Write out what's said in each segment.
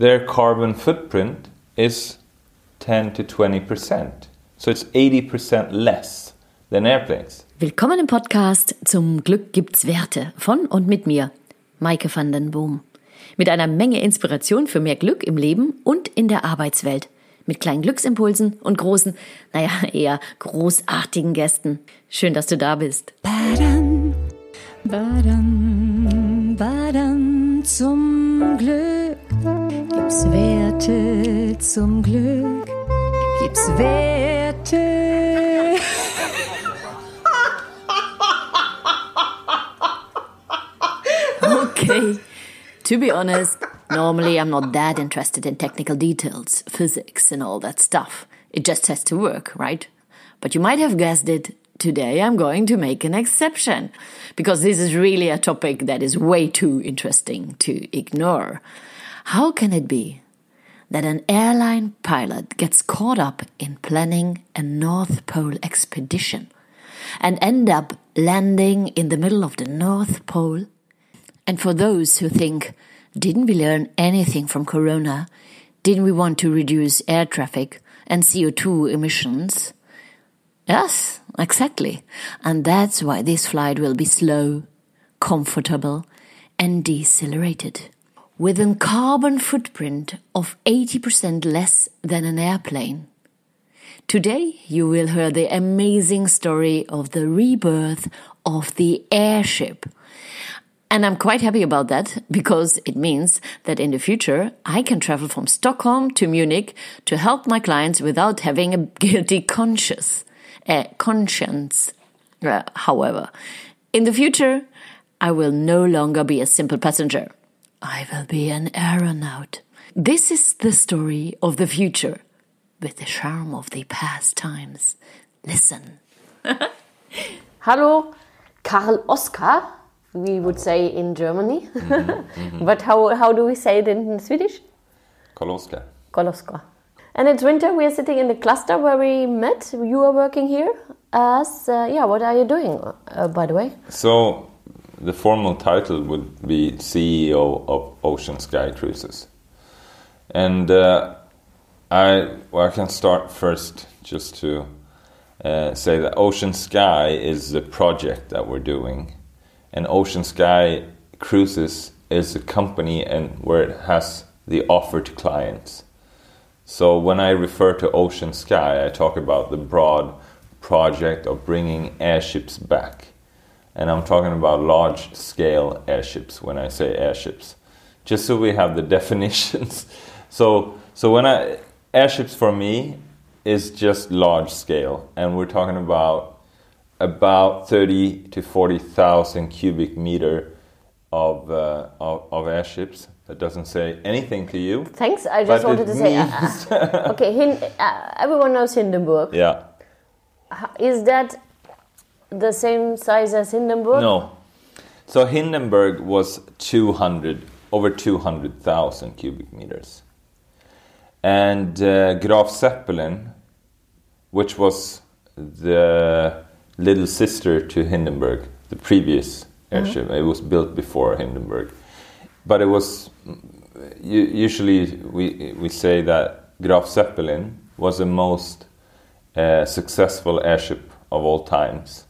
their carbon footprint is 10 to 20 percent. So it's 80 percent less than airplanes. Willkommen im Podcast Zum Glück gibt's Werte von und mit mir, Maike van den Boom. Mit einer Menge Inspiration für mehr Glück im Leben und in der Arbeitswelt. Mit kleinen Glücksimpulsen und großen, naja, eher großartigen Gästen. Schön, dass du da bist. Badam, badam, badam, zum Glück gibt's Werte, zum Glück gibt's Werte. okay. To be honest, normally I'm not that interested in technical details, physics, and all that stuff. It just has to work, right? But you might have guessed it. Today I'm going to make an exception because this is really a topic that is way too interesting to ignore. How can it be that an airline pilot gets caught up in planning a North Pole expedition and end up landing in the middle of the North Pole? And for those who think, didn't we learn anything from Corona? Didn't we want to reduce air traffic and CO2 emissions? Yes, exactly. And that's why this flight will be slow, comfortable, and decelerated. With a carbon footprint of 80% less than an airplane. Today, you will hear the amazing story of the rebirth of the airship. And I'm quite happy about that because it means that in the future I can travel from Stockholm to Munich to help my clients without having a guilty conscience. Conscience. Uh, however, in the future I will no longer be a simple passenger. I will be an aeronaut. This is the story of the future with the charm of the past times. Listen. Hallo, Karl Oskar, we would say in Germany. but how, how do we say it in Swedish? Karl Koloska. Karl Oskar. And it's winter, we are sitting in the cluster where we met. You are working here as, uh, yeah, what are you doing, uh, by the way? So the formal title would be CEO of Ocean Sky Cruises. And uh, I, well, I can start first just to uh, say that Ocean Sky is the project that we're doing. And Ocean Sky Cruises is a company and where it has the offer to clients. So when I refer to Ocean Sky, I talk about the broad project of bringing airships back. And I'm talking about large scale airships when I say airships. Just so we have the definitions. so so when I airships for me is just large scale and we're talking about about 30 to 40,000 cubic meter of, uh, of, of airships. That doesn't say anything to you. Thanks, I just wanted to say. uh, okay, Hin uh, everyone knows Hindenburg. Yeah. Is that the same size as Hindenburg? No. So Hindenburg was 200, over 200,000 cubic meters. And uh, Graf Zeppelin, which was the little sister to Hindenburg, the previous airship, it was built before Hindenburg. But it was, usually we, we say that Graf Zeppelin was the most uh, successful airship of all times.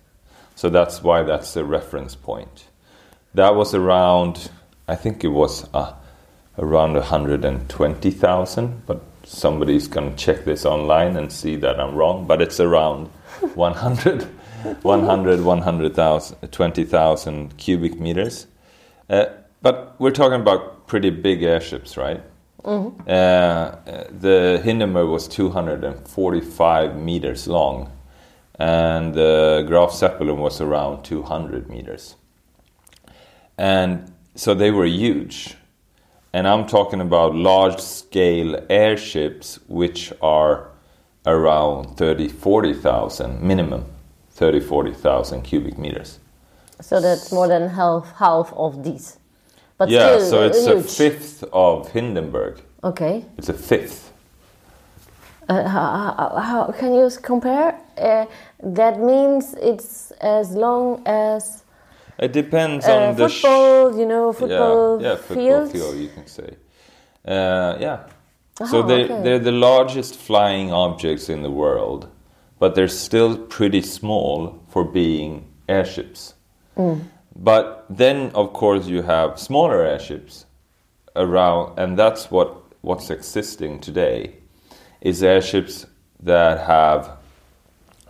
So that's why that's a reference point. That was around, I think it was uh, around 120,000, but somebody's going to check this online and see that I'm wrong, but it's around 100, 100 100,000, 20,000 cubic meters. Uh, but we're talking about pretty big airships, right? Uh, uh, the Hindenburg was 245 meters long, and the Graf Zeppelin was around 200 meters. And so they were huge. And I'm talking about large scale airships, which are around 30, 40,000 minimum, 30, 40,000 cubic meters. So that's more than half half of these. But yeah, still so uh, it's huge. a fifth of Hindenburg. Okay. It's a fifth. Uh, how, how, how can you compare? Uh, that means it's as long as It depends uh, on football, you know, football yeah, yeah, football field. field, you can say. Uh, yeah. so Oh, they okay. they're the largest flying objects in the world, but they're still pretty small for being airships. But then, of course, you have smaller airships around, and that's what what's existing today is airships that have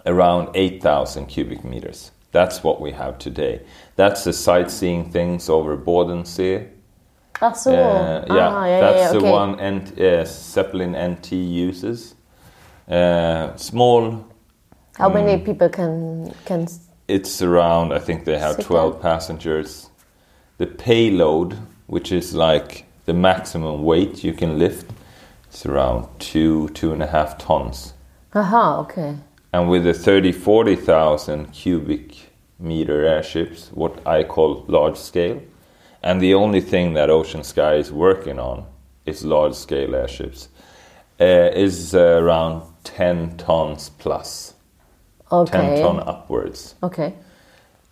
around 8,000 cubic meters. That's what we have today. That's the sightseeing things over Bodensee. Ah, so. Uh, yeah, ah, yeah, that's yeah, the okay. one N- uh, Zeppelin NT uses. Uh, small, How many Mm. people can can? it's around, I think they have 12 down? passengers. The payload, which is like the maximum weight you can lift, it's around two, two and a half tons. Aha, okay. And with the 30, 40,000 cubic meter airships, what I call large scale, and the only thing that Ocean Sky is working on is large scale airships, uh, is uh, around 10 tons plus, 10 Okay. ton upwards. Okay.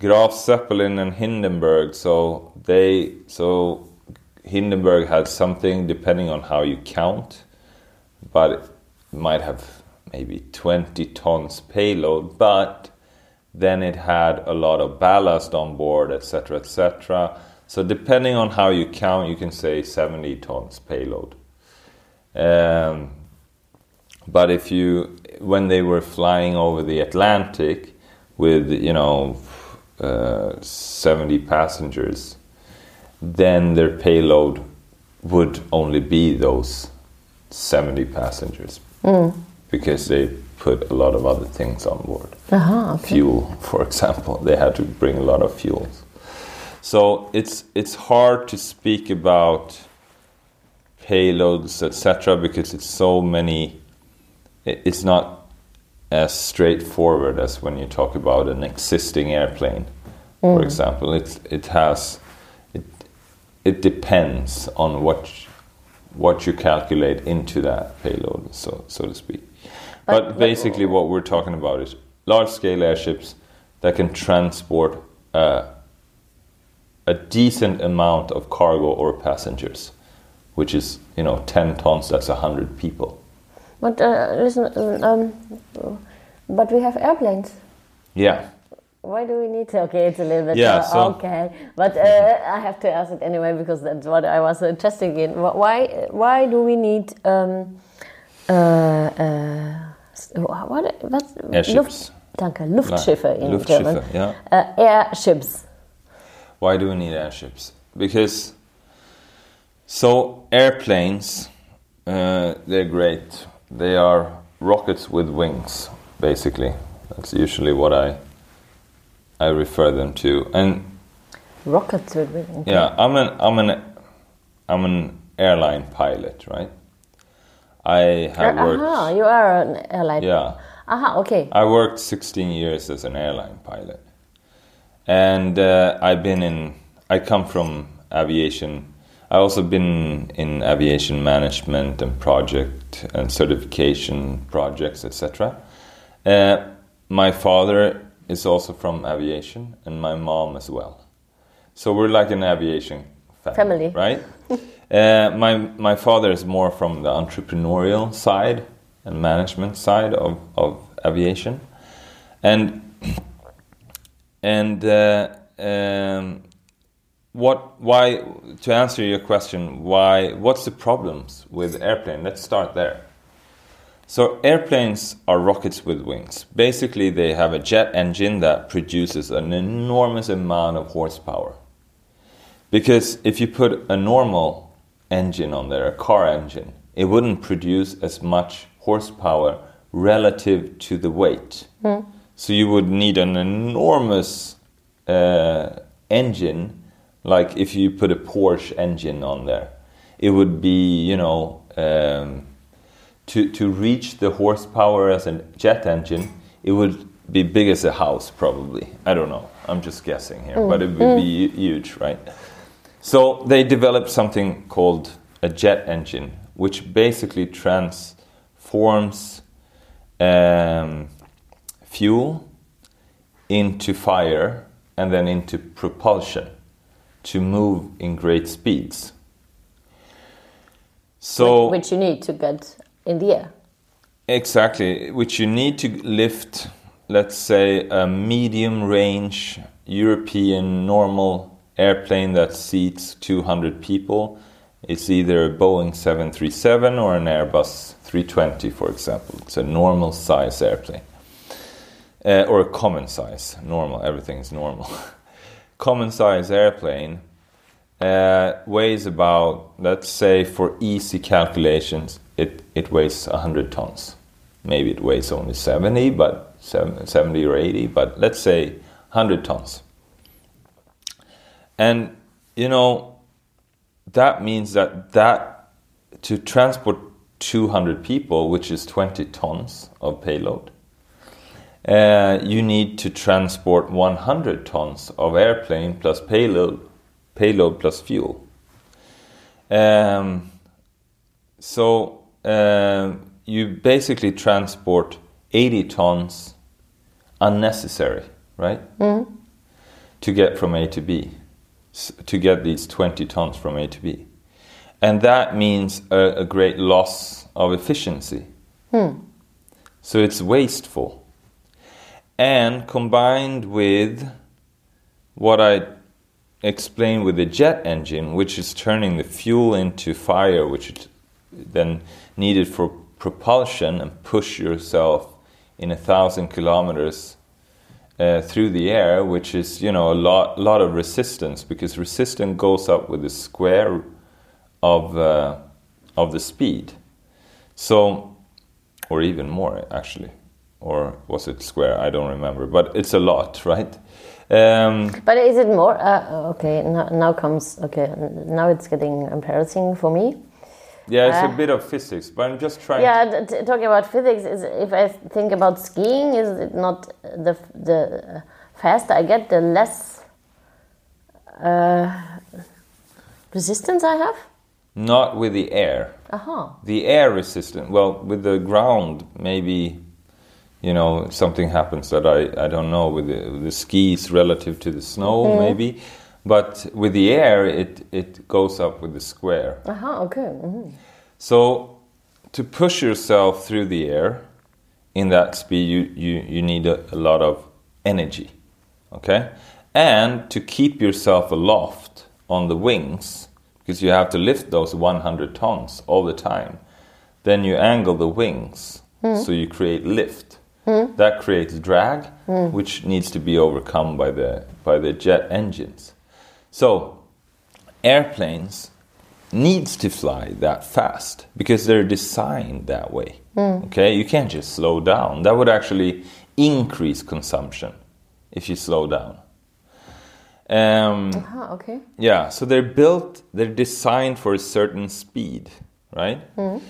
Graf Zeppelin and Hindenburg, so they, so Hindenburg had something depending on how you count, but it might have maybe 20 tons payload, but then it had a lot of ballast on board, etc., etc. So depending on how you count, you can say 70 tons payload. Um, but if you, when they were flying over the Atlantic with, you know, uh, 70 passengers, then their payload would only be those 70 passengers because they put a lot of other things on board. Aha, okay. Fuel, for example, they had to bring a lot of fuels. So it's it's hard to speak about payloads, etc., because it's so many. It's not as straightforward as when you talk about an existing airplane, for mm. example. It's it has it it depends on what what you calculate into that payload, so so to speak. But- But, basically, what we're talking about is large scale airships that can transport uh, a decent amount of cargo or passengers, which is you know ten tons. That's hundred people. But uh, listen, um, but we have airplanes. Yeah. Why do we need to? Okay, it's a little bit. Yeah, uh, so- okay, but uh, I have to ask it anyway because that's what I was interested in. Why? Why do we need? Um, uh, uh, what? What's Airships. Luft, danke, Luftschiffe in Luftschiffe, German. yeah. Uh, airships. Why do we need airships? Because so airplanes, uh, they're great. They are rockets with wings, basically. That's usually what I I refer them to. And Rockets with wings. Okay. yeah, I'm an I'm an I'm an airline pilot, right? I have Uh, worked. aha, you are an airline. Yeah. Aha, okay. I worked 16 years as an airline pilot, and uh, I've been in. I come from aviation. I also been in aviation management and project and certification projects, etc. Uh, my father is also from aviation, and my mom as well. So we're like an aviation family, Family. right? uh, my my father is more from the entrepreneurial side and management side of, of aviation, and and uh, um, what why to answer your question why what's the problems with airplane? Let's start there. So airplanes are rockets with wings. Basically, they have a jet engine that produces an enormous amount of horsepower. Because if you put a normal engine on there, a car engine, it wouldn't produce as much horsepower relative to the weight. So you would need an enormous uh, engine, like if you put a Porsche engine on there, it would be, you know, um, to, to reach the horsepower as a jet engine, it would be big as a house, probably. I don't know. I'm just guessing here, but it would be huge, right? So they developed something called a jet engine, which basically transforms um, fuel into fire and then into propulsion to move in great speeds. So which you need to get in the air. Exactly, which you need to lift, let's say, a medium range European normal airplane that seats 200 people. It's either a Boeing 737 or an Airbus 320, for example. It's a normal size airplane. Uh, or a common size, normal, everything is normal. common size airplane uh, weighs about, let's say, for easy calculations, it, it weighs 100 tons maybe it weighs only 70 but 70 or 80 but let's say 100 tons and you know that means that that to transport 200 people which is 20 tons of payload uh, you need to transport 100 tons of airplane plus payload payload plus fuel um, so um, you basically transport 80 tons unnecessary, right? Mm. To get from A to B, to get these 20 tons from A to B. And that means a, a great loss of efficiency. Mm. So it's wasteful. And combined with what I explained with the jet engine, which is turning the fuel into fire, which is then needed for propulsion and push yourself in a thousand kilometers uh, through the air, which is you know a lot lot of resistance because resistance goes up with the square of uh, of the speed. So, or even more actually, or was it square? I don't remember, but it's a lot, right? Um, but is it more? Uh, okay, now, now comes okay. Now it's getting embarrassing for me yeah, it's uh, a bit of physics, but I'm just trying. Yeah, talking about physics is if I think about skiing, is it not the the faster I get, the less uh, resistance I have? Not with the air. Uh -huh. The air resistance. Well, with the ground, maybe you know something happens that I I don't know with the, the skis relative to the snow, mm. maybe. But with the air, it, it goes up with the square. Aha, okay. Mm -hmm. So to push yourself through the air in that speed, you, you, you need a, a lot of energy. Okay? And to keep yourself aloft on the wings, because you have to lift those 100 tons all the time, then you angle the wings mm. so you create lift. Mm. That creates drag, mm. which needs to be overcome by the, by the jet engines. So, airplanes needs to fly that fast because they're designed that way. Mm. Okay, you can't just slow down. That would actually increase consumption if you slow down. Um, uh-huh, okay. Yeah, so they're built, they're designed for a certain speed, right? Mm.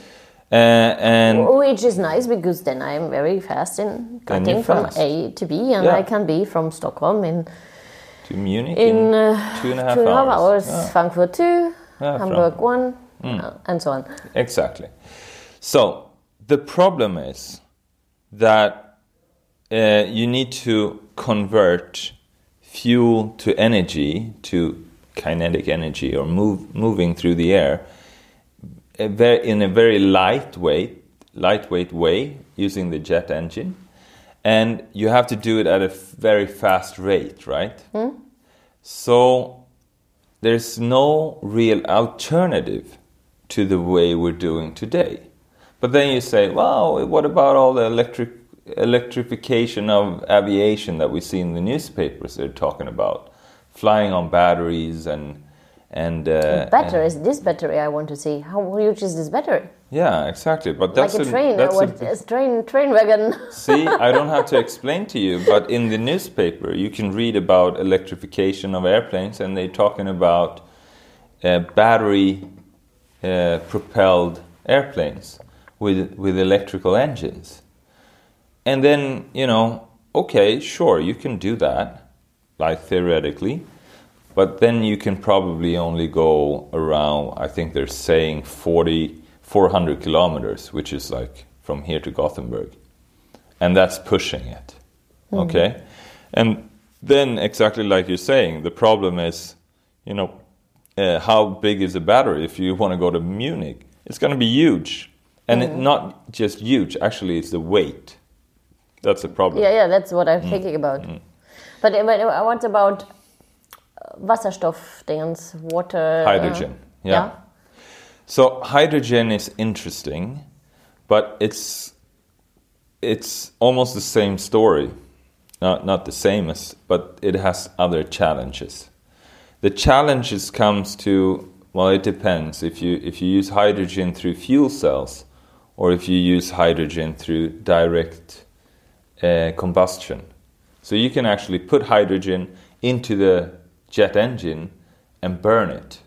Uh, and which is nice because then I'm very fast in getting from A to B, and yeah. I can be from Stockholm in to Munich in, in uh, two and a half two and hours. hours. Yeah. Frankfurt two, yeah, Hamburg from, one, mm. and so on. Exactly. So the problem is that uh, you need to convert fuel to energy to kinetic energy or move moving through the air in a very lightweight lightweight way using the jet engine and you have to do it at a very fast rate, right? Mm. So there's no real alternative to the way we're doing today. But then you say, well, what about all the electric electrification of aviation that we see in the newspapers? They're talking about flying on batteries and and uh, batteries. And this battery I want to see. How huge is this battery? Yeah, exactly. But that's like a, train. That's a, a train train wagon. see, I don't have to explain to you, but in the newspaper you can read about electrification of airplanes, and they're talking about uh, battery uh, propelled airplanes with with electrical engines. And then you know, okay, sure, you can do that, like theoretically but then you can probably only go around, I think they're saying 40, 400 kilometers, which is like from here to Gothenburg. And that's pushing it. Mm. Okay? And then, exactly like you're saying, the problem is, you know, uh, how big is the battery if you want to go to Munich? it's going to be huge, and it, not just huge. Actually, it's the weight. That's the problem. Yeah, yeah, that's what Mm. I'm thinking about. But, uh, but uh, what about Wasserstoff-dingens, water? uh, Hydrogen. yeah. So hydrogen is interesting, but it's it's almost the same story. Not not the same as, but it has other challenges. The challenges comes to well, it depends if you if you use hydrogen through fuel cells, or if you use hydrogen through direct uh, combustion. So you can actually put hydrogen into the jet engine and burn it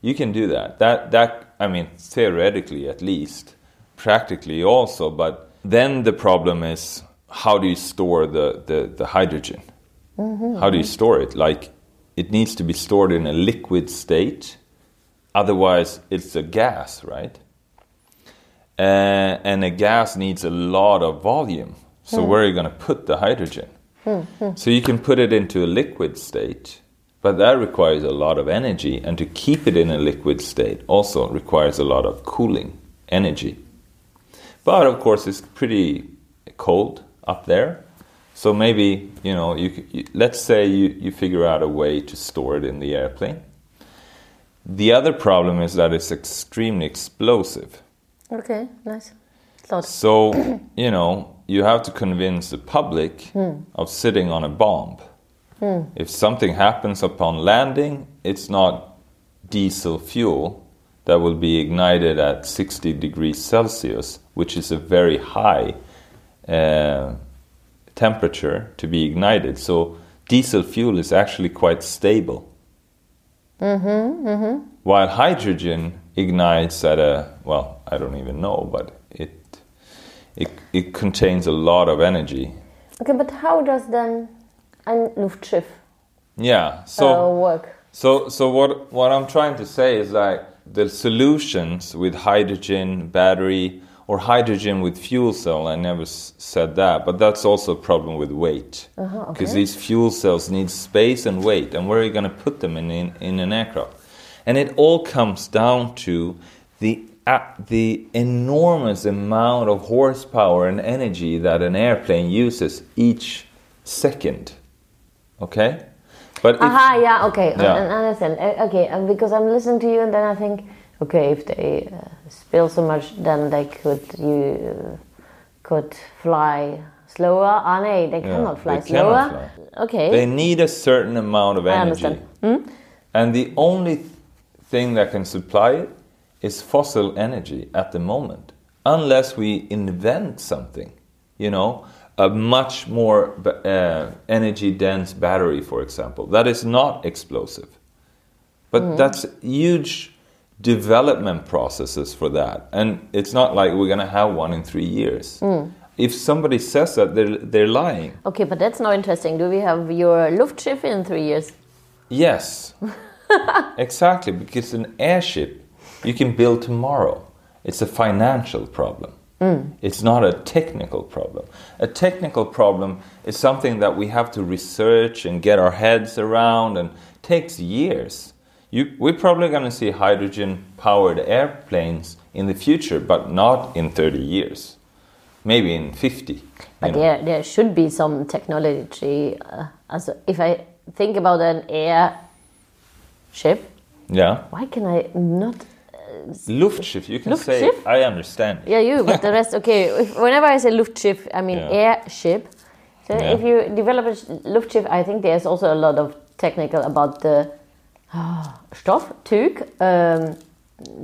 you can do that. That that I mean theoretically at least, practically also. But then the problem is how do you store the the, the hydrogen? How do you store it? Like it needs to be stored in a liquid state, otherwise it's a gas, right? Uh, and a gas needs a lot of volume. So where are you going to put the hydrogen? So you can put it into a liquid state, but that requires a lot of energy, and to keep it in a liquid state also requires a lot of cooling energy. But of course, it's pretty cold up there, so maybe you know you, you let's say you, you figure out a way to store it in the airplane. The other problem is that it's extremely explosive. Okay, nice. Thought. So, you know, you have to convince the public hmm. of sitting on a bomb. Hmm. If something happens upon landing, it's not diesel fuel that will be ignited at 60 degrees Celsius, which is a very high uh, temperature to be ignited. So, diesel fuel is actually quite stable. Mm-hmm, mm-hmm. While hydrogen ignites at a well, I don't even know, but it it, contains a lot of energy. Okay, but how does then ein Luftschiff Yeah. So uh, work? so so what what I'm trying to say is that the solutions with hydrogen battery or hydrogen with fuel cell. I never said that, but that's also a problem with weight because these fuel cells need space and weight, and where are you going to put them in, in in an aircraft? And it all comes down to the uh, the enormous amount of horsepower and energy that an airplane uses each second. Okay, but if- Aha, yeah, okay, Yeah. I, I understand. Uh, Okay, uh, because I'm listening to you, and then I think, okay, if they uh, spill so much, then they could you uh, could fly slower. Ah, no, they cannot fly they slower. cannot fly. Okay, They need a certain amount of energy. I understand. Hmm? And the only thing that can supply it is fossil energy at the moment. Unless we invent something, you know, a much more uh, energy dense battery, for example, that is not explosive. But Hmm. that's huge development processes for that. And it's not like we're going to have one in three years. Hmm. If somebody says that, they're, they're lying. okay, but that's not interesting. Do we have your Luftschiff in three years? Yes, exactly. Because an airship you can build tomorrow. It's a financial problem. It's not a technical problem. A technical problem is something that we have to research and get our heads around, and takes years. You, we're probably going to see hydrogen-powered airplanes in the future, but not in 30 years. Maybe in 50. But know. there, there should be some technology. Uh, also, if I think about an air ship, Yeah. why can I not? Luftschiff, you can say. I understand. Yeah, you, but the rest, okay. If, whenever I say Luftschiff, I mean Yeah. airship. So Yeah. if you develop a Luftschiff, I think there's also a lot of technical about the Stoff, Tug, um,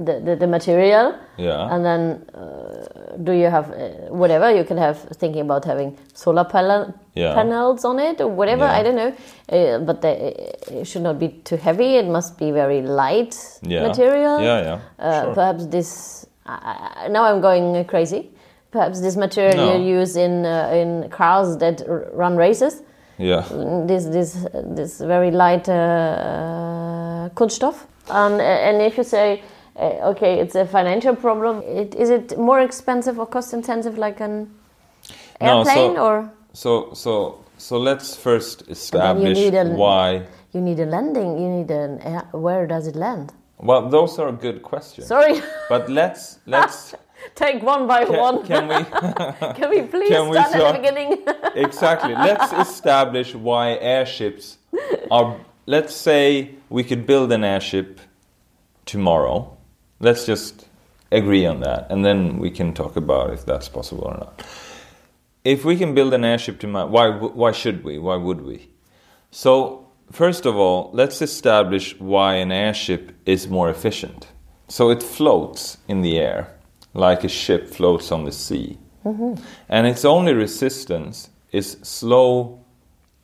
the, the, the material. Yeah. And then uh, do you have uh, whatever? You can have thinking about having solar panel, Yeah. panels on it or whatever. Yeah. I don't know. Uh, but they, it should not be too heavy. It must be very light Yeah. material. Yeah, yeah, Uh, sure. Perhaps this. Now I'm going crazy. Perhaps this material No. you use in uh, in cars that r- run races. Yeah. This this this very light uh, Kunststoff. And and if you say. Uh, okay, it's a financial problem. It, is it more expensive or cost intensive, like an No, so- airplane, or So so so let's first you establish a- why you need a landing? You need an air. Where does it land? Well, those are good questions. Sorry, But let's let's take one by can, one. can we Can we please Can we start at the beginning? exactly let's establish why airships are. Let's say we could build an airship tomorrow. Let's just agree on that, and then we can talk about if that's possible or not. If we can build an airship tomorrow, why why should we? Why would we? So first of all, let's establish why an airship is more efficient. So it floats in the air like a ship floats on the sea, and its only resistance is slow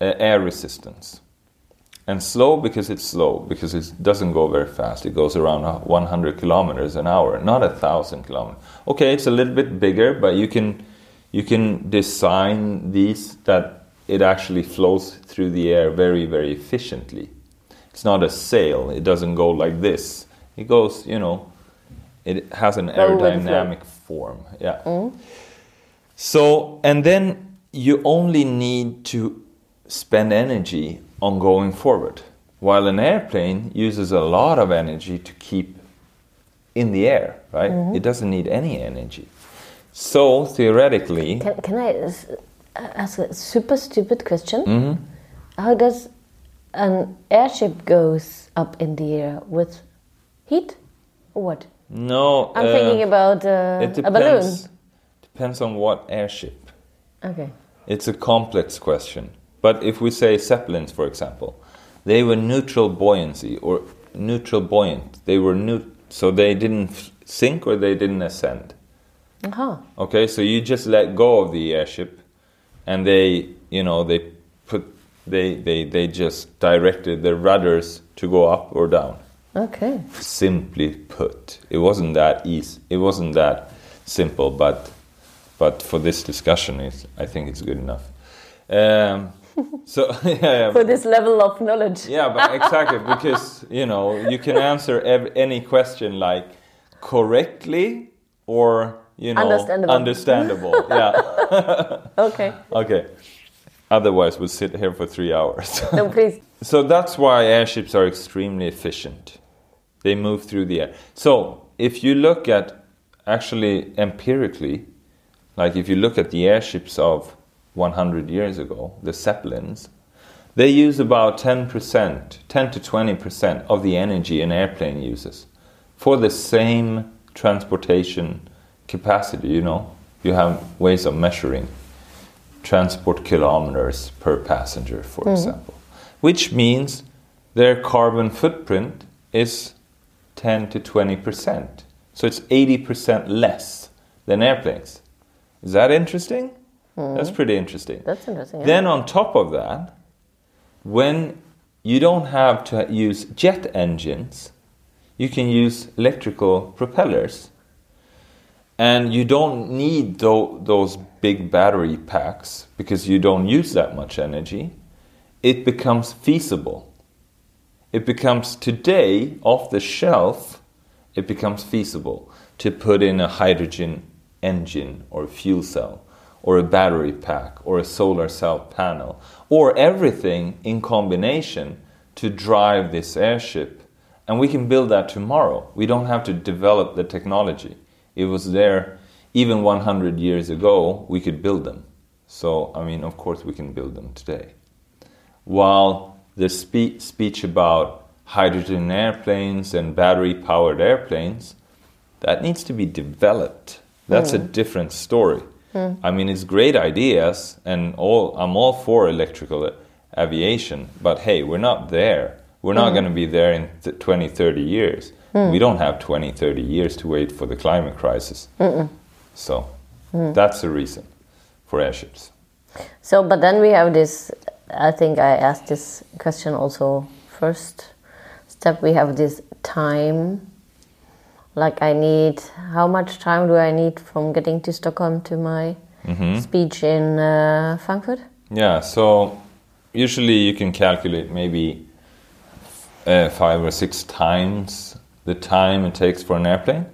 uh, air resistance. And slow because it's slow, because it doesn't go very fast. It goes around uh, 100 kilometers an hour, not a thousand kilometers. Okay, it's a little bit bigger, but you can you can design these that it actually flows through the air very, very efficiently. It's not a sail. It doesn't go like this. It goes, you know, it has an Go with the flow. aerodynamic form. Yeah. So, and then you only need to spend energy on going forward, while an airplane uses a lot of energy to keep in the air, right? It doesn't need any energy. So, theoretically, Can, can I ask a super stupid question? Mm-hmm. How does an airship goes up in the air with heat or what? no. I'm uh, thinking about uh, it a balloon. depends. Depends on what airship. Okay. It's a complex question. But if we say Zeppelins, for example, they were neutral buoyancy or neutral buoyant. They were new, so they didn't sink or they didn't ascend. Uh-huh. Okay, so you just let go of the airship, and they, you know, they put, they, they, they just directed the rudders to go up or down. Okay. Simply put, it wasn't that easy. It wasn't that simple, but, but for this discussion, it's, I think it's good enough. Um, so yeah, yeah, For this level of knowledge. yeah, but exactly because you know you can answer ev- any question like correctly or you know Understandable. understandable. yeah. Okay. Okay. Otherwise, we'll sit here for three hours. No, please. so that's why airships are extremely efficient. They move through the air. So if you look at actually empirically, like if you look at the airships of 100 years ago, the Zeppelins, they use about 10%, 10 to 20% of the energy an airplane uses for the same transportation capacity, you know. You have ways of measuring transport kilometers per passenger, for mm-hmm. example, which means their carbon footprint is 10 to 20%. So it's 80% less than airplanes. Is that interesting? That's hmm. pretty interesting. That's interesting. yeah. Then on top of that, when you don't have to use jet engines, you can use electrical propellers. And you don't need tho- those big battery packs because you don't use that much energy. It becomes feasible. It becomes today off the shelf, it becomes feasible to put in a hydrogen engine or fuel cell or a battery pack or a solar cell panel or everything in combination to drive this airship. And we can build that tomorrow. We don't have to develop the technology. It was there even 100 years ago, we could build them. So, I mean, of course, we can build them today while the spe- speech about hydrogen airplanes and battery powered airplanes that needs to be developed that's a mm. different story i mean it's great ideas and all i'm all for electrical aviation but hey we're not there we're not mm. going to be there in th- 20 30 years mm. we don't have 20 30 years to wait for the climate crisis so mm. that's the reason for airships So, but then we have this. I think I asked this question also first step. We have this time. Like I need. How much time do I need from getting to Stockholm to my speech in uh, Frankfurt? Yeah, so usually you can calculate maybe uh, five or six times the time it takes for an airplane.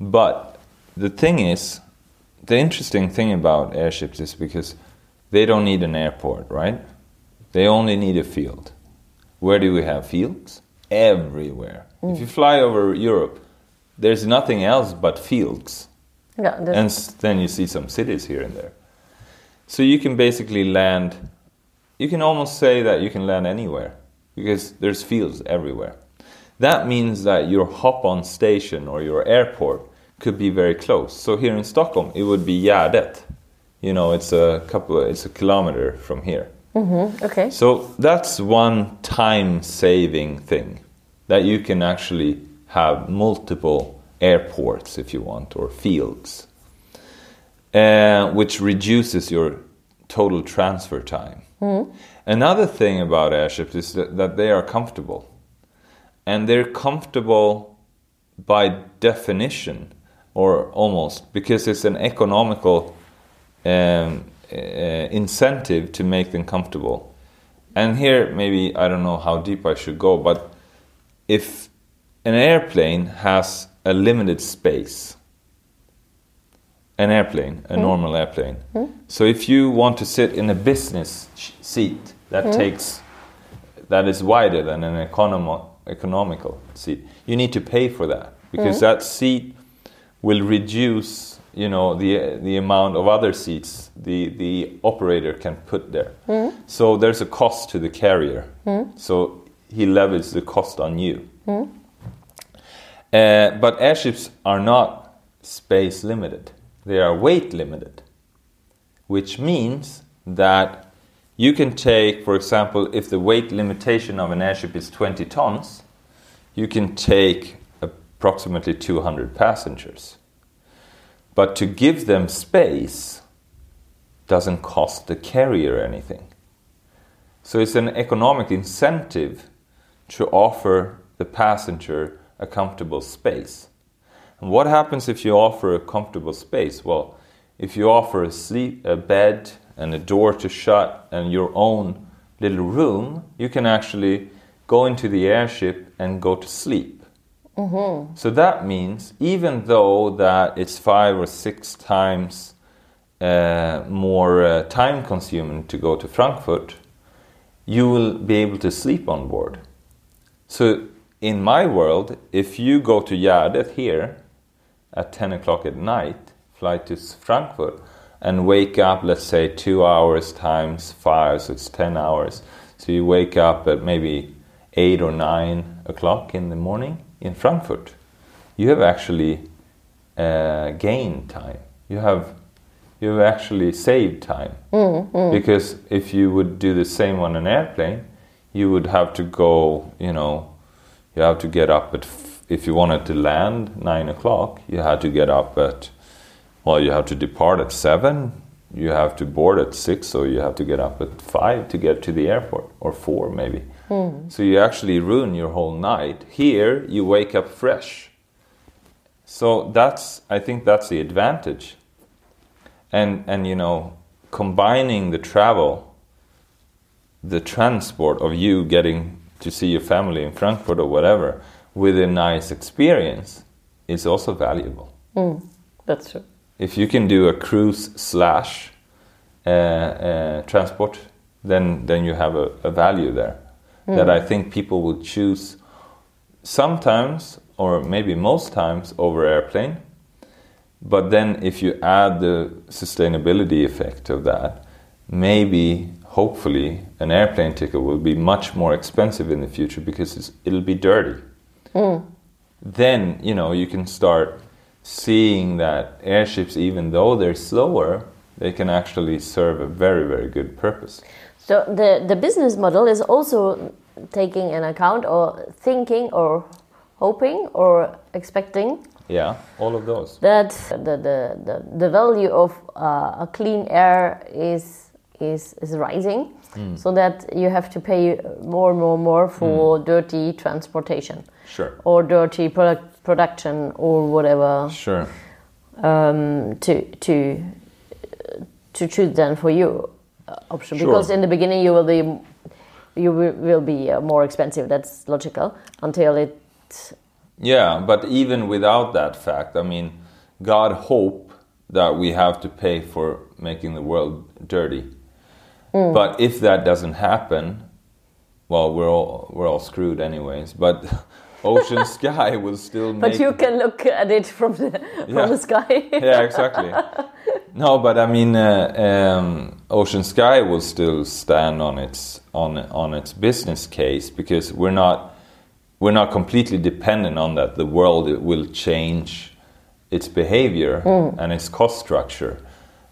But the thing is, the interesting thing about airships is because they don't need an airport, right? They only need a field. Where do we have fields? everywhere. If you fly over Europe, there's nothing else but fields. Yeah, And then you see some cities here and there. So you can basically land, you can almost say that you can land anywhere because there's fields everywhere. That means that your hop on station or your airport could be very close. So here in Stockholm, it would be Gärdet. You know, it's a couple, it's a kilometer from here. Mm-hmm, okay. So that's one time saving thing that you can actually have multiple airports if you want or fields, uh, which reduces your total transfer time. Another thing about airships is that, that they are comfortable. And they're comfortable by definition, or almost, because it's an economical um, uh, incentive to make them comfortable. And here, maybe I don't know how deep I should go, but if an airplane has a limited space, an airplane, a hmm. normal airplane. Hmm. So if you want to sit in a business seat that hmm. takes that is wider than an economo- economical seat, you need to pay for that because that seat will reduce, you know, the the amount of other seats the the operator can put there. So there's a cost to the carrier. So he levels the cost on you. Uh, but airships are not space limited, they are weight limited, which means that you can take, for example, if the weight limitation of an airship is 20 tons, you can take approximately 200 passengers. But to give them space doesn't cost the carrier anything. So it's an economic incentive to offer the passenger a comfortable space. And what happens if you offer a comfortable space? Well, if you offer a sleep, a bed, and a door to shut, and your own little room, you can actually go into the airship and go to sleep. So that means even though that it's five or six times uh, more uh, time consuming to go to Frankfurt, you will be able to sleep on board. So in my world, if you go to Gärdet here at 10 o'clock at night, fly to Frankfurt, and wake up, let's say, two hours times five, so it's 10 hours. So you wake up at maybe 8 or 9 o'clock in the morning in Frankfurt. You have actually uh, gained time. You have you have actually saved time because if you would do the same on an airplane, you would have to go. You know, you have to get up at f- if you wanted to land nine o'clock. You had to get up at well, you have to depart at seven. You have to board at six, so you have to get up at five to get to the airport, or four maybe. Hmm. So you actually ruin your whole night. Here, you wake up fresh. So that's, I think, that's the advantage. And and you know, combining the travel, the transport of you getting to see your family in Frankfurt or whatever, with a nice experience, is also valuable That's true. if you can do a cruise slash uh, uh, transport, then then you have a, a value there that I think people will choose sometimes or maybe most times over airplane. But then if you add the sustainability effect of that, maybe hopefully an airplane ticket will be much more expensive in the future because it's, it'll be dirty. Then you know you can start seeing that airships even though they're slower they can actually serve a very very good purpose. So the, the business model is also taking an account or thinking or hoping or expecting yeah all of those. that the, the, the, the value of uh, a clean air is, is, is rising. So that you have to pay more and more and more for dirty transportation. Sure. Or dirty product production or whatever. Sure. Um, to to to choose then for you uh, option. Sure. because in the beginning you will be you will, will be uh, more expensive. That's logical. Until it yeah but even without that fact i mean god hope that we have to pay for making the world dirty but if that doesn't happen well, we're all we're all screwed anyways. But Ocean Sky will still make. But you can look at it from the from Yeah. the sky. yeah, exactly. No, but I mean, uh, um, Ocean Sky will still stand on its on on its business case because we're not we're not completely dependent on that. The world will change its behavior and its cost structure.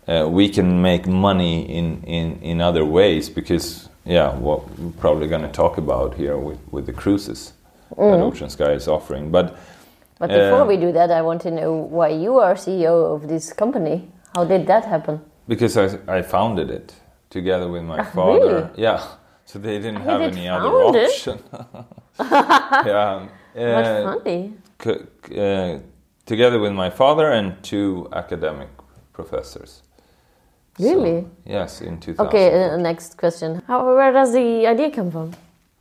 Uh, we can make money in, in, in other ways because yeah, what we're probably going to talk about here with, with the cruises that Ocean Sky is offering, but. But before Uh, we do that, I want to know why you are CEO of this company. How did that happen? Because I, I founded it together with my Ah, father. really? Yeah. So they didn't You have did any other it? option. yeah. What Uh, funny. uh, together with my father and two academic professors. So, Really? yes, in 2000. Okay, uh, next question. How, where does the idea come from?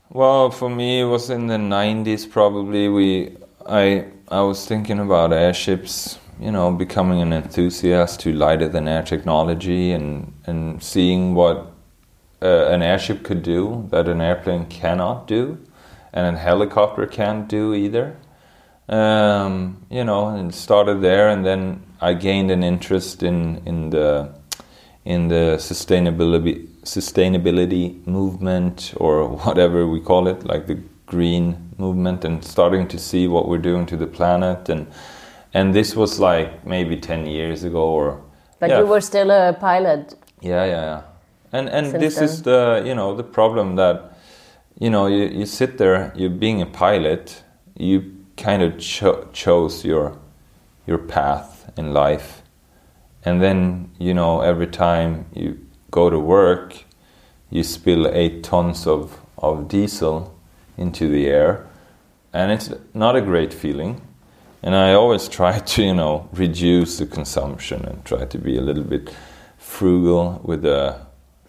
Well, for me, it was in the '90s. Probably we, I, I was thinking about airships. You know, becoming an enthusiast to lighter than air technology and and seeing what uh, an airship could do that an airplane cannot do, and a helicopter can't do either. Um, you know, and started there, and then I gained an interest in in the in the sustainability sustainability movement or whatever we call it, like the green movement, and starting to see what we're doing to the planet, and and this was like maybe ten years ago, or But yeah, you were still a pilot. yeah, yeah, yeah. And and Since this is the you know the problem that you know you, you sit there, you're being a pilot, you kind of cho- chose your your path in life, and then you know every time you go to work, you spill eight tons of of diesel into the air, and it's not a great feeling. And I always try to, you know, reduce the consumption and try to be a little bit frugal with the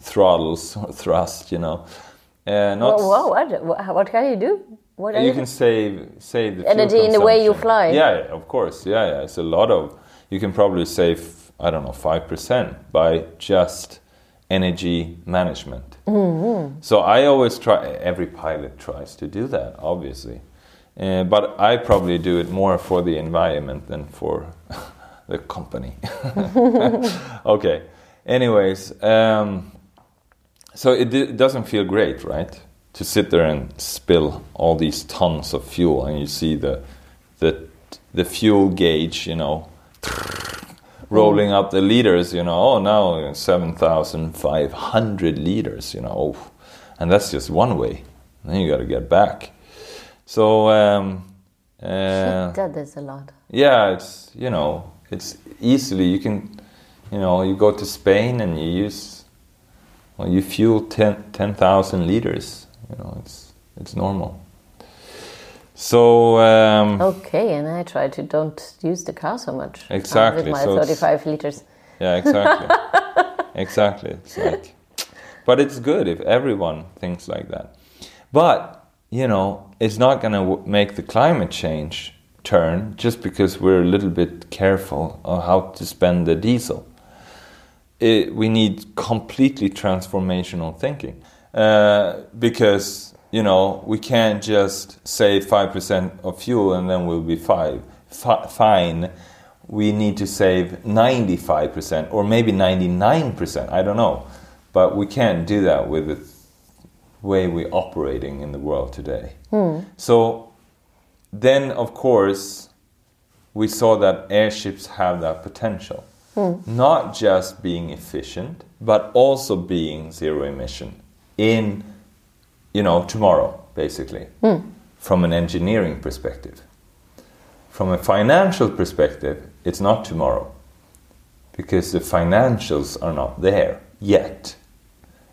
throttles or thrust, you know. Uh, not Whoa, whoa, what, what, can you do? What you you can save save the Energy in the way you fly. Yeah, yeah, of course. Yeah, yeah. It's a lot of. You can probably save I don't know five percent by just energy management. Mm-hmm. So I always try. Every pilot tries to do that, obviously, uh, but I probably do it more for the environment than for the company. okay. Anyways, um, so it, d- doesn't feel great, right? To sit there and spill all these tons of fuel, and you see the the the fuel gauge, you know, rolling up the liters. You know, oh now seven thousand five hundred liters. You know, oh, and that's just one way. Then you got to get back. So um, uh, That is a lot. yeah, it's you know, it's easily you can, you know, you go to Spain and you use, well, you fuel 10 10,000 liters. You know, it's it's normal. So um, Okay, and I try to don't use the car so much. uh, Exactly, With my so 35 liters. yeah, exactly, exactly. It's like, but it's good if everyone thinks like that. But you know, it's not going to w- make the climate change turn just because we're a little bit careful of how to spend the diesel. It, we need completely transformational thinking uh, because you know we can't just save five percent of fuel and then we'll be five fi- fine. We need to save ninety five percent or maybe ninety nine percent. I don't know, but we can't do that with the way we're operating in the world today. Hmm. So then, of course, we saw that airships have that potential. Hmm. Not just being efficient, but also being zero emission in, you know, tomorrow, basically, hmm. from an engineering perspective. From a financial perspective, it's not tomorrow because the financials are not there yet.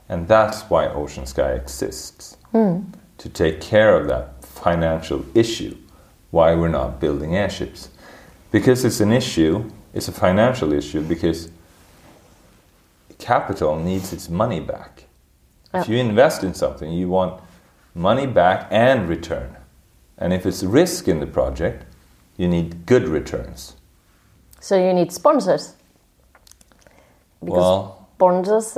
And that's why Ocean Sky exists hmm. to take care of that financial issue why we're not building airships. Because it's an issue, it's a financial issue because capital needs its money back. If you invest in something, you want money back and return. And if it's risk in the project, you need good returns. So you need sponsors. Because Well- sponsors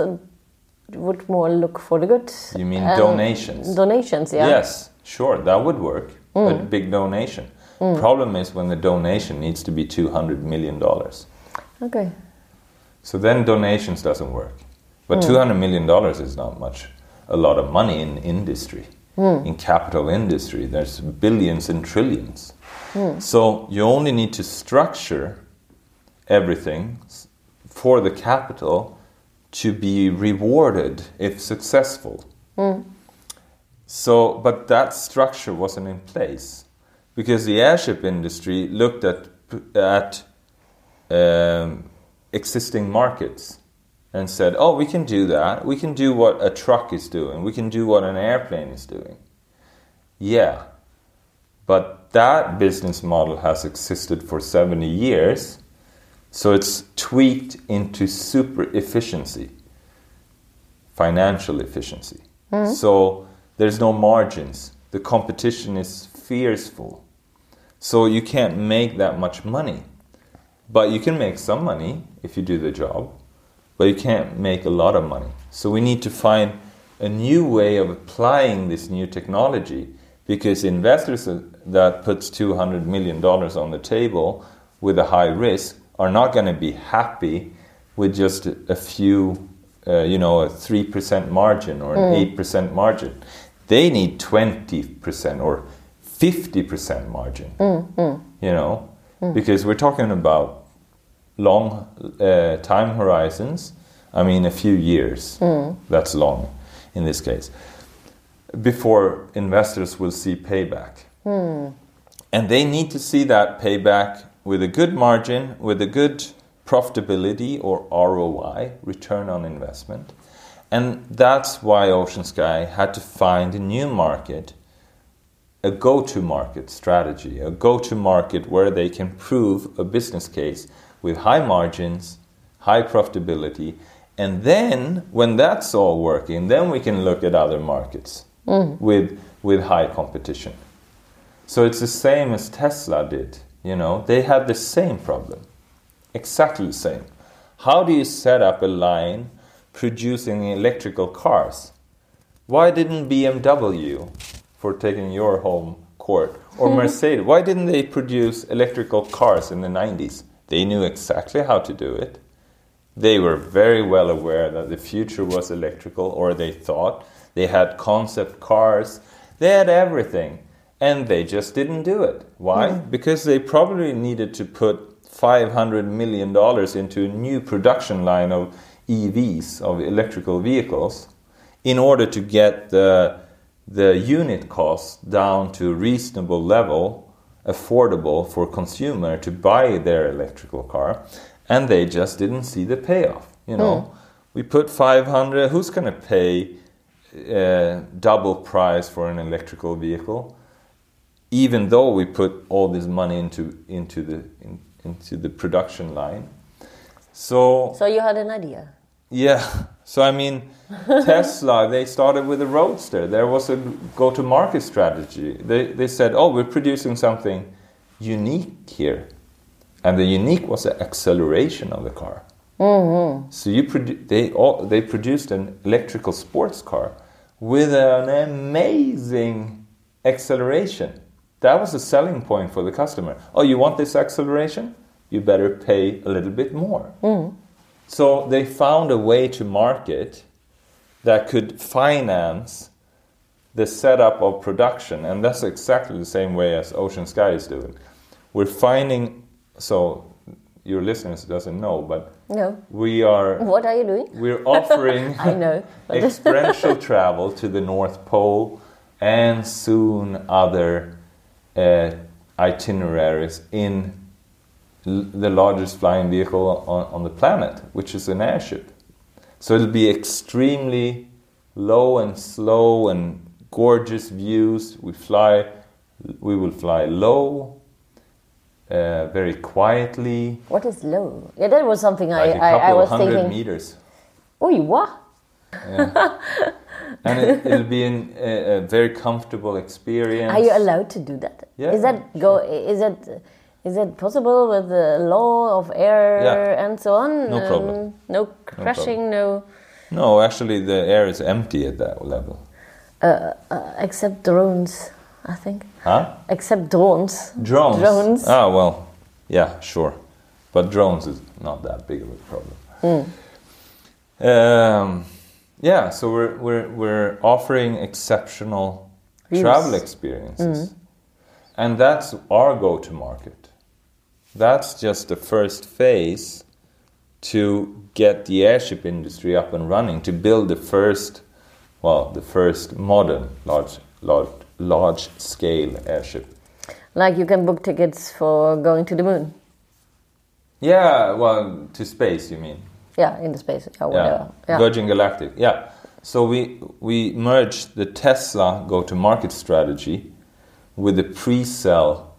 would more look for the good. You mean donations? Donations, yeah. Yes, sure, that would work. A mm. big donation. Mm. Problem is when the donation needs to be two hundred million dollars. Okay. So then donations doesn't work. But hmm. two hundred million dollars is not much, a lot of money in industry, hmm. in capital industry. There's billions and trillions. Hmm. So you only need to structure everything for the capital to be rewarded if successful. So, but that structure wasn't in place because the airship industry looked at at um, existing markets and said, "Oh, we can do that. We can do what a truck is doing. We can do what an airplane is doing." Yeah, but that business model has existed for seventy years, so it's tweaked into super efficiency, financial efficiency. Hmm. So there's no margins. The competition is fierceful. So you can't make that much money. But you can make some money if you do the job, but you can't make a lot of money. So we need to find a new way of applying this new technology because investors that puts 200 million dollars on the table with a high risk are not going to be happy with just a few uh, you know a 3% margin or an mm. 8% margin. They need 20% or 50% margin. Mm, mm. You know? Because we're talking about long uh, time horizons. I mean a few years. That's long in this case. Before investors will see payback. And they need to see that payback with a good margin with a good profitability or ROI return on investment. And that's why Ocean Sky had to find a new market a go to market strategy, a go to market where they can prove a business case with high margins, high profitability, and then when that's all working, then we can look at other markets mm. with, with high competition. So it's the same as Tesla did, you know, they had the same problem, exactly the same. How do you set up a line producing electrical cars? Why didn't BMW, for taking your home court, or mm-hmm. Mercedes, why didn't they produce electrical cars in the 90s? They knew exactly how to do it. They were very well aware that the future was electrical, or they thought. They had concept cars, they had everything, and they just didn't do it. Why? Hmm. Because they probably needed to put $500 million into a new production line of EVs, of electrical vehicles, in order to get the, the unit cost down to a reasonable level, affordable for consumer to buy their electrical car, and they just didn't see the payoff. You know, we put 500. Who's going to pay uh, double price for an electrical vehicle? Even though we put all this money into into the in, into the production line, so So you had an idea. yeah. So I mean, Tesla they started with a Roadster. There was a go-to-market strategy. They they said, "Oh, we're producing something unique here," and the unique was the acceleration of the car. Mm-hmm. So you produ- they all, they produced an electrical sports car with an amazing acceleration. That was a selling point for the customer. Oh, you want this acceleration? You better pay a little bit more. Mm. So they found a way to market that could finance the setup of production, and that's exactly the same way as Ocean Sky is doing. We're finding so your listeners doesn't know, but No. we are What are you doing? we're offering I know. experiential travel to the North Pole and soon other uh, itineraries in the largest flying vehicle on, on the planet, which is an airship. So it'll be extremely low and slow and gorgeous views. We fly, we will fly low, uh, very quietly, what is low? Yeah, that was something I, like a I, couple I of was hundred thinking. meters. Oh, you what? and it, it'll be an, a, a very comfortable experience. Are you allowed to do that? Yeah, Is that go? Is it? Is it possible with the law of air Yeah. and so on? No Um, problem. no crashing. No. No, actually, the air is empty at that level. Uh, except drones, I think. Huh? Except drones. Drones. Drones. Ah, well, yeah, sure. But drones is not that big of a problem. Um, yeah, so we're, we're, we're offering exceptional Views. travel experiences. And that's our go to market. That's just the first phase to get the airship industry up and running, to build the first, well, the first modern large, large, large scale airship. Like you can book tickets for going to the moon. Yeah, well, to space, you mean? Yeah, in the space. Yeah, Yeah. Yeah. Virgin Galactic. Yeah. So we we merged the Tesla go-to-market strategy with the pre-sell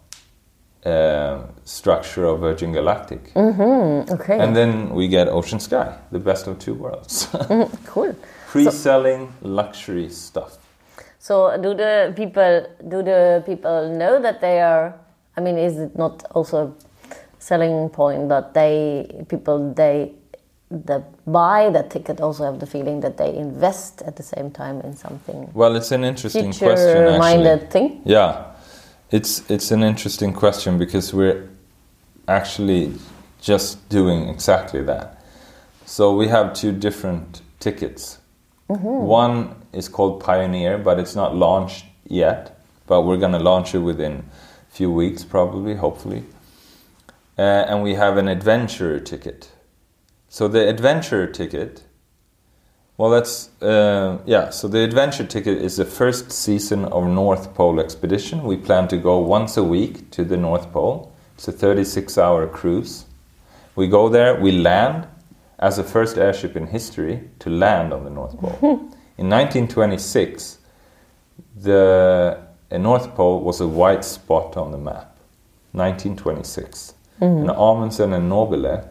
uh, structure of Virgin Galactic, Okay. and then we get Ocean Sky, the best of two worlds. cool. Pre-selling luxury stuff. So do the people do the people know that they are? I mean, is it not also a selling point that they people they that buy that ticket also have the feeling that they invest at the same time in something Well, it's an interesting question. Actually. future-minded thing? Yeah, it's it's an interesting question because we're actually just doing exactly that. So we have two different tickets. One is called Pioneer, but it's not launched yet. But we're going to launch it within a few weeks, probably, hopefully. Uh, and we have an adventure ticket. So the adventure ticket well, that's uh, yeah. So the adventure ticket is the first season of North Pole expedition. We plan to go once a week to the North Pole. It's a 36-hour cruise. We go there. We land as the first airship in history to land on the North Pole. in 1926, the North Pole was a white spot on the map. 1926. And Amundsen and Nobile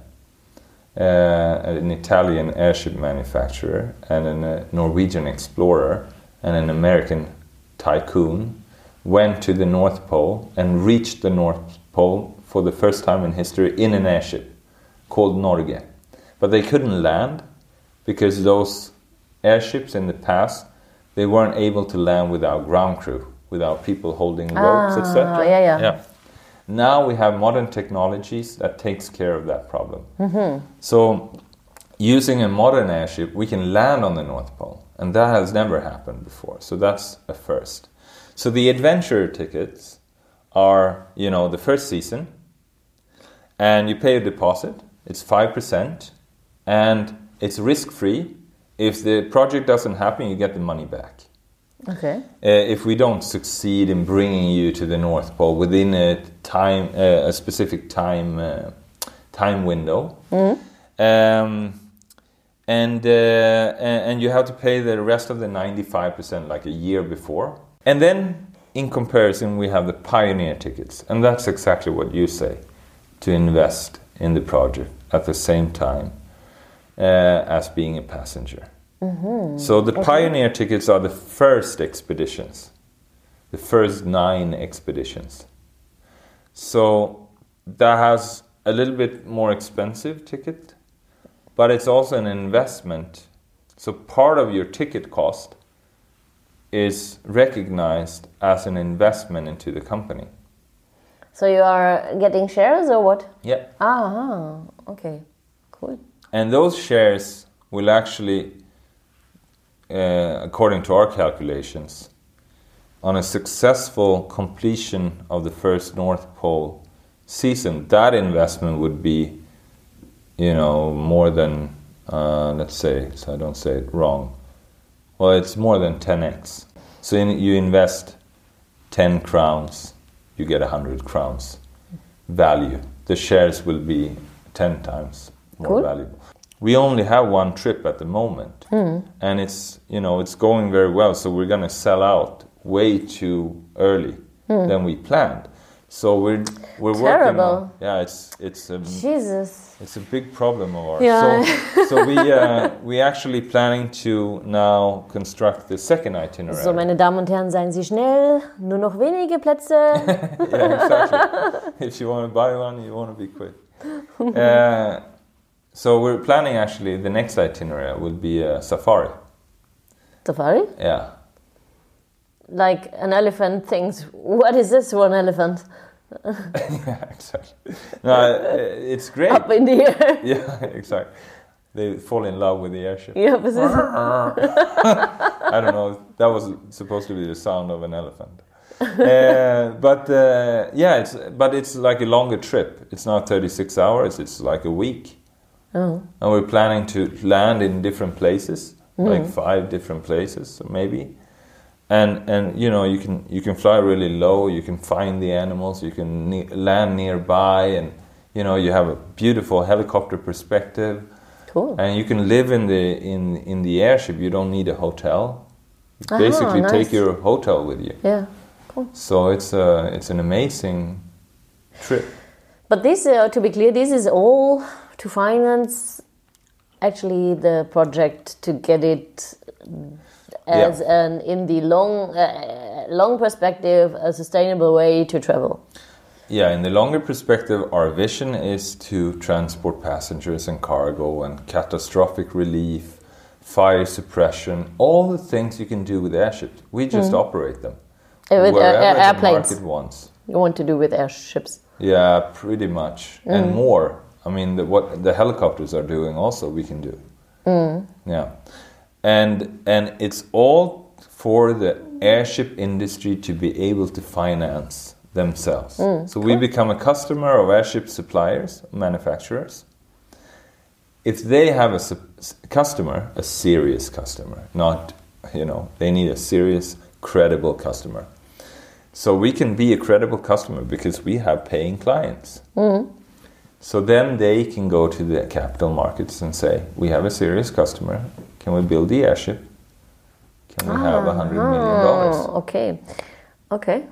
an Italian airship manufacturer and a uh, Norwegian explorer and an American tycoon went to the North Pole and reached the North Pole for the first time in history in an airship called Norge. But they couldn't land because those airships in the past they weren't able to land without ground crew, without people holding ropes, Ah, etc. yeah, yeah. yeah. Now we have modern technologies that takes care of that problem. Mm-hmm. So, using a modern airship, we can land on the North Pole, and that has never happened before. So that's a first. So the adventure tickets are, you know, the first season, and you pay a deposit. It's five percent, and it's risk free. If the project doesn't happen, you get the money back. Okay. Uh, if we don't succeed in bringing you to the North Pole within a time, uh, a specific time, uh, time window, um, and uh, and you have to pay the rest of the ninety five percent like a year before, and then in comparison we have the pioneer tickets, and that's exactly what you say, to invest in the project at the same time uh, as being a passenger. So the pioneer tickets are the first expeditions, the first nine expeditions. So that has a little bit more expensive ticket, but it's also an investment. So part of your ticket cost is recognized as an investment into the company. So you are getting shares or what? Yeah. Ah, okay. Cool. And those shares will actually, uh, according to our calculations, on a successful completion of the first North Pole season, that investment would be, you know, more than, uh, let's say, so I don't say it wrong. Well, it's more than 10x. So in, you invest 10 crowns, you get 100 crowns value. The shares will be 10 times more Cool. valuable. We only have one trip at the moment, and it's you know it's going very well. So we're gonna sell out way too early than we planned. So we're we're working on Terrible. yeah it's it's a Jesus. it's a big problem of ours. Yeah. So, so we uh, we actually planning to now construct the second itinerary. So, meine Damen und Herren, seien Sie schnell. Nur noch wenige Plätze. yeah, exactly. if you want to buy one, you want to be quick. Uh, So we're planning actually the next itinerary will be a safari. Safari? Yeah. Like an elephant thinks, what is this one elephant? yeah, exactly. No, it's great. Up in the air. Yeah, exactly. They fall in love with the airship. yeah, precis. I don't know. That was supposed to be the sound of an elephant. uh, but uh, yeah, it's but it's like a longer trip. It's not 36 hours. It's like a week, Oh. and we're planning to land in different places, like five different places, maybe. And and you know you can you can fly really low. You can find the animals. You can ne- land nearby, and you know you have a beautiful helicopter perspective. Cool. And you can live in the in in the airship. You don't need a hotel. You Ah, basically nice. take your hotel with you. Yeah. Cool. So it's a it's an amazing trip. But this, uh, to be clear, this is all to finance actually the project to get it as an in the long uh, long perspective a sustainable way to travel. Yeah, in the longer perspective, our vision is to transport passengers and cargo and catastrophic relief, fire suppression, all the things you can do with airships. We just operate them Uh, with, uh, wherever air- the airplanes. market wants. You want to do with airships. Yeah, pretty much, and more. I mean, the, what the helicopters are doing also, we can do. Mm. Yeah, and and it's all for the airship industry to be able to finance themselves. Mm, so we become a customer of airship suppliers, manufacturers. If they have a customer, a serious customer, not you know, they need a serious, credible customer. So we can be a credible customer because we have paying clients. Mm. So then they can go to the capital markets and say, "We have a serious customer. Can we build the airship? Can we have a hundred million ah, dollars?" Oh, okay. Okay.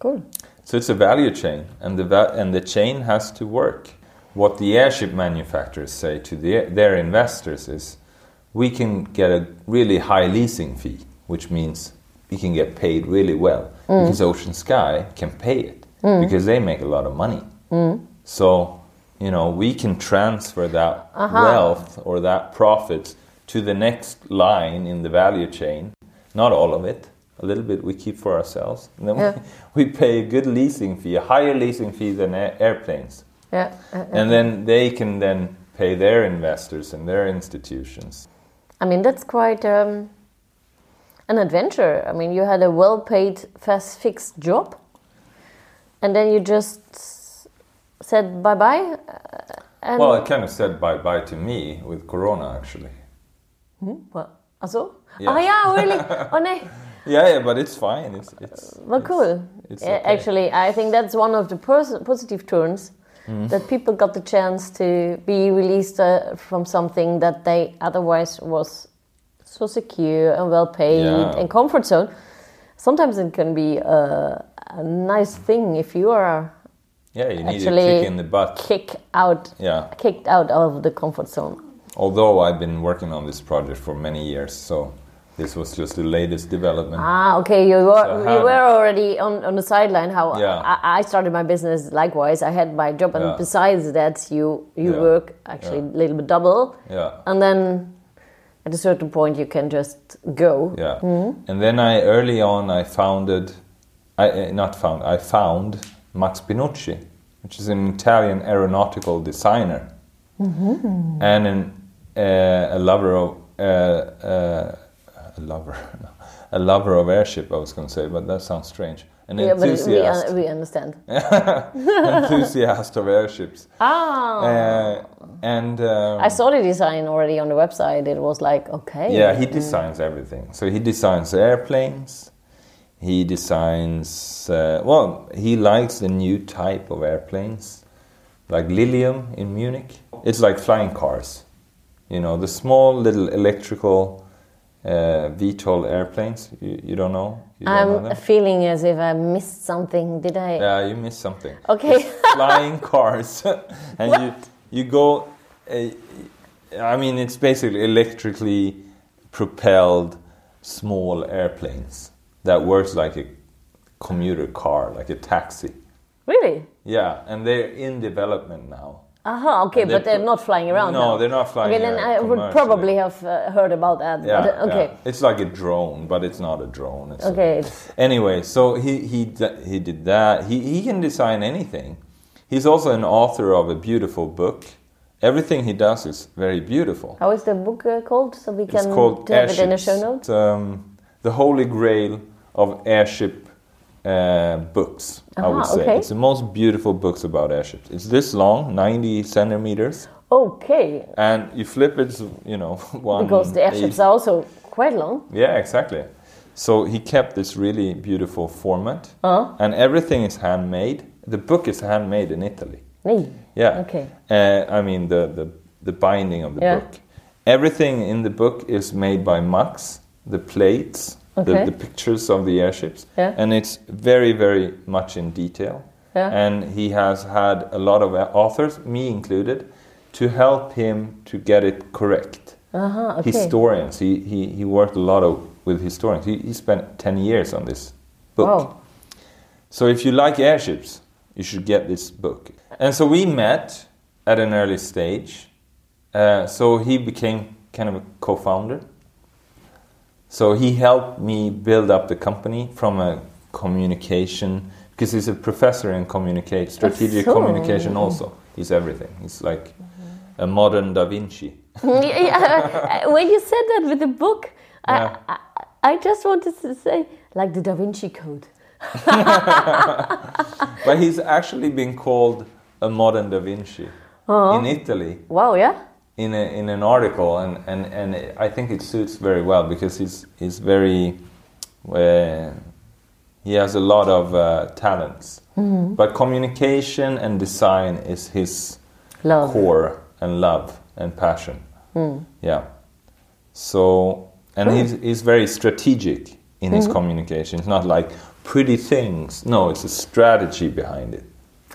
Cool. So it's a value chain, and the va- and the chain has to work. What the airship manufacturers say to the, their investors is, "We can get a really high leasing fee, which means we can get paid really well mm. because Ocean Sky can pay it mm. because they make a lot of money. Mm. So, you know, we can transfer that wealth or that profit to the next line in the value chain. Not all of it. A little bit we keep for ourselves. And then Yeah. we, we pay a good leasing fee, a higher leasing fee than air- airplanes. Yeah. uh, And then they can then pay their investors and their institutions. I mean, that's quite um, an adventure. I mean, you had a well paid, fast fixed job, and then you just said bye bye. And Well, it kind of said bye bye to me with Corona, actually. Well, also? Yeah. Oh, yeah, really? oh, no. Yeah, yeah, but it's fine. It's it's. Well, it's- cool. It's okay. Actually, I think that's one of the pos- positive turns Mm-hmm. that people got the chance to be released uh, from something that they otherwise was so secure and well paid Yeah. and comfort zone. Sometimes it can be a, a nice thing if you are Yeah, you need actually a kick in the butt. kick out, Yeah. kicked out of the comfort zone. Although I've been working on this project for many years, so this was just the latest development. Ah, okay. You were So you were already on, on the sideline. How Yeah. I, I started my business likewise. I had my job, and Yeah. besides that, you you Yeah. work actually a little bit double, Yeah. and then at a certain point you can just go. Yeah. And then I early on I founded, I uh, not found, I found Max Pinucci, which is an Italian aeronautical designer and an, uh, a lover of uh, uh, a lover, a lover of airship. I was going to say, but that sounds strange. An Yeah, but we, we understand. enthusiast of airships. Ah, Uh, and um, I saw the design already on the website. It was like okay. Yeah, he designs everything. So he designs airplanes. He designs. Uh, well, he likes the new type of airplanes, like Lilium in Munich. It's like flying cars. You know, the small little electrical uh, VTOL airplanes. You, you don't know. You don't I'm feeling as if I missed something. Did I? Yeah, you missed something. Okay. Flying cars, and you you go. Uh, I mean, it's basically electrically propelled small airplanes that works like a commuter car, like a taxi. really? Yeah, and they're in development now. Aha, okay, And but they're they're not flying around. No, now. they're not flying Okay, then I would probably have uh, heard about that. Yeah, but, uh, okay, yeah. It's like a drone, but it's not a drone. It's okay, it's, Anyway, so he he he did that. He he can design anything. He's also an author of a beautiful book. Everything he does is very beautiful. how is the book uh, called? So we It's can called have it in the show notes. Um, the holy grail of airship uh, books. I would say okay. it's the most beautiful books about airships. It's this long, ninety centimeters, Okay, and you flip it. You know, one because the airships eighth- are also quite long. Yeah, exactly. So he kept this really beautiful format, Uh-huh. and everything is handmade. The book is handmade in Italy. Nee. Yeah. Okay. Uh, I mean the, the the binding of the Yeah. book. Everything in the book is made by Max. The plates, Okay. the, the pictures of the airships, Yeah. and it's very very much in detail. Yeah. And he has had a lot of authors, me included, to help him to get it correct Aha, okay. historians. He, he, he worked a lot of, with historians. He, he spent 10 years on this book. Wow. So if you like airships, you should get this book. And so we met at an early stage. Uh, so he became kind of a co founder. So he helped me build up the company from a communication, because he's a professor in communicate, strategic so. communication also. He's everything. He's like a modern Da Vinci. Yeah, when you said that with the book, Yeah. I, I, I just wanted to say, like the Da Vinci Code. But he's actually been called a modern Da Vinci oh. in Italy Wow, yeah? In, a, in an article, and, and, and I think it suits very well because he's, he's very, uh, he has a lot of uh, talents. But communication and design is his Love. core and love and passion. Yeah. So, and he's, he's very strategic in his communication. It's not like pretty things. No, it's a strategy behind it.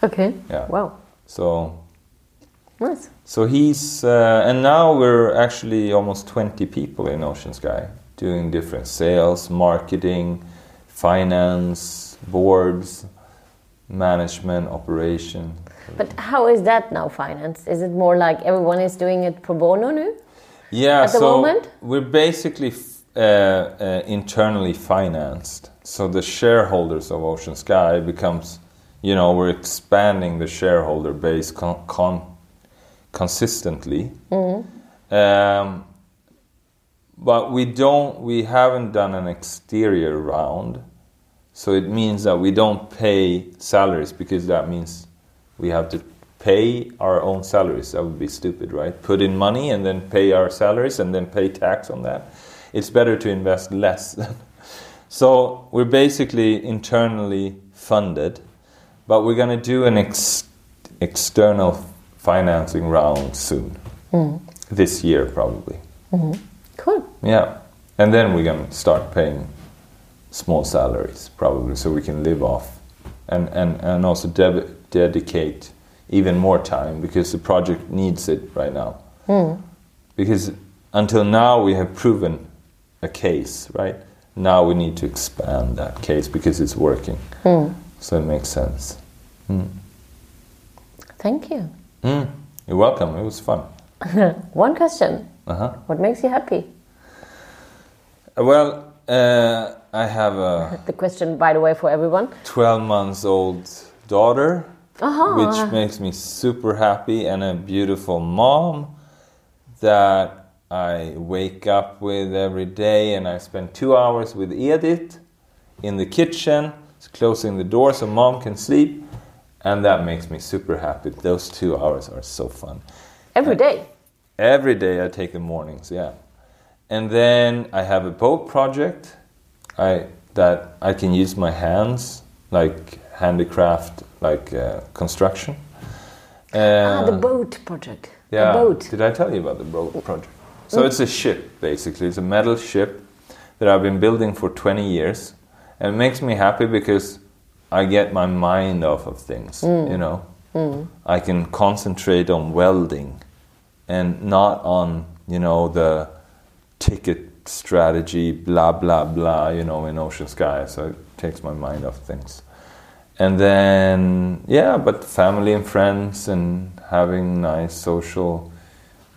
Okay. Yeah. Wow. So, Nice. so he's, uh, and now we're actually almost 20 people in Ocean Sky doing different sales, marketing, finance, boards, management, operation. But how is that now financed? Is it more like everyone is doing it pro bono now? Yeah, At the so moment? we're basically f- uh, uh, internally financed. So the shareholders of Ocean Sky becomes, you know, we're expanding the shareholder base con- con- consistently. Mm-hmm. Um, but we don't, we haven't done an exterior round. So it means that we don't pay salaries because that means we have to pay our own salaries. That would be stupid, right? Put in money and then pay our salaries and then pay tax on that. It's better to invest less. so we're basically internally funded, but we're going to do an ex- external financing round soon. Mm-hmm. This year, probably. Mm-hmm. Cool. Yeah. And then we're going to start paying small salaries, probably, so we can live off and, and, and also deb- dedicate even more time because the project needs it right now. Mm-hmm. Because until now, we have proven a case, right? Now we need to expand that case because it's working. So it makes sense. Mm. Thank you. Mm. You're welcome. It was fun. One question. Uh-huh. What makes you happy? Well, uh, I have a The question, by the way, for everyone. 12 months old daughter, Aha. which makes me super happy, and a beautiful mom that I wake up with every day, and I spend two hours with Edith in the kitchen, closing the door so mom can sleep, and that makes me super happy. Those two hours are so fun. Every day. Every day I take the mornings, yeah. And then I have a boat project I that I can use my hands, like handicraft, like uh, construction. ah, the Uh, boat project. yeah. The boat. Did I tell you about the boat project? So it's a ship, basically. It's a metal ship that I've been building for 20 years. And it makes me happy because I get my mind off of things, you know? I can concentrate on welding and not on, you know, the ticket strategy, blah, blah, blah, you know, in Ocean Sky. So it takes my mind off things. and then yeah, but family and friends and having nice social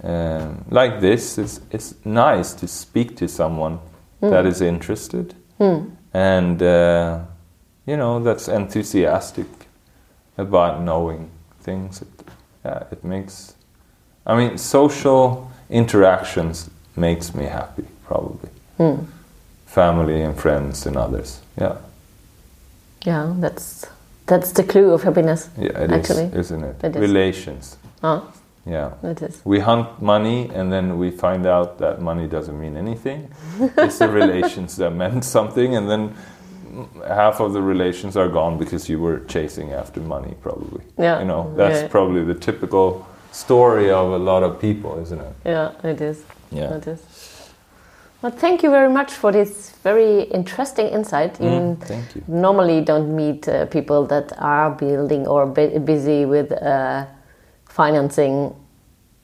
um, like this, it's, it's nice to speak to someone that is interested and uh, you know that's enthusiastic about knowing things. It, yeah, it makes. I mean, social interactions makes me happy. Probably hmm. family and friends and others. Yeah, Yeah, that's that's the clue of happiness. yeah, it is, actually. isn't it? It is. Relations. Oh, Yeah. it is. We hunt money and then we find out that money doesn't mean anything. it's the relations that meant something, and then half of the relations are gone because you were chasing after money, probably. Yeah. You know, that's Yeah. probably the typical story of a lot of people, isn't it? Yeah, it is. Yeah. It is. Well, thank you very much for this very interesting insight. You Mm, thank you. normally don't meet uh, people that are building or bu- busy with uh, financing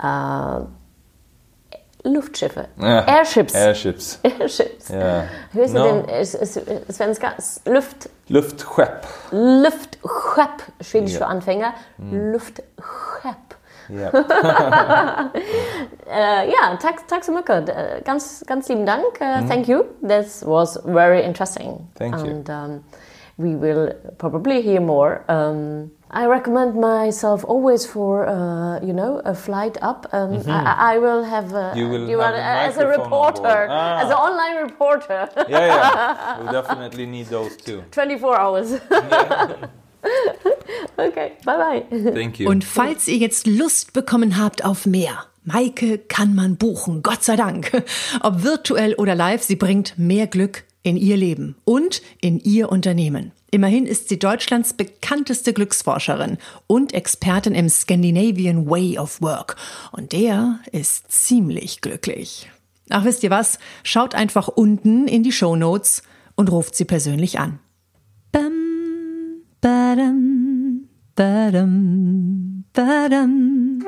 uh, Luftschiffe, Yeah. airships, Airships. airships. Yeah. Hur är No. s- svenska? Luft, Luftskepp. luftskepp, schwedisch Ja. für Anfänger. Luftskepp. Yeah. Äh, ja, tack, tack så mycket. Ganz, ganz lieben Dank. Äh, Thank you. This was very interesting. Thank you. and, um, we will probably hear more. Um, I recommend myself always for, uh, you know, a flight up. Um, I, I will have, uh, Mm-hmm. You will are, have a as a reporter, Ah. as an online reporter, yeah, yeah. We definitely need those too. 24 hours. okay, bye bye. Thank you. Und falls ihr jetzt Lust bekommen habt auf mehr, Maike kann man buchen, Gott sei Dank. Ob virtuell oder live, sie bringt mehr Glück in ihr Leben und in ihr Unternehmen. Immerhin ist sie Deutschlands bekannteste Glücksforscherin und Expertin im Scandinavian Way of Work. Und der ist ziemlich glücklich. Ach, wisst ihr was? Schaut einfach unten in die Show Notes und ruft sie persönlich an. Bam, badam, badam, badam.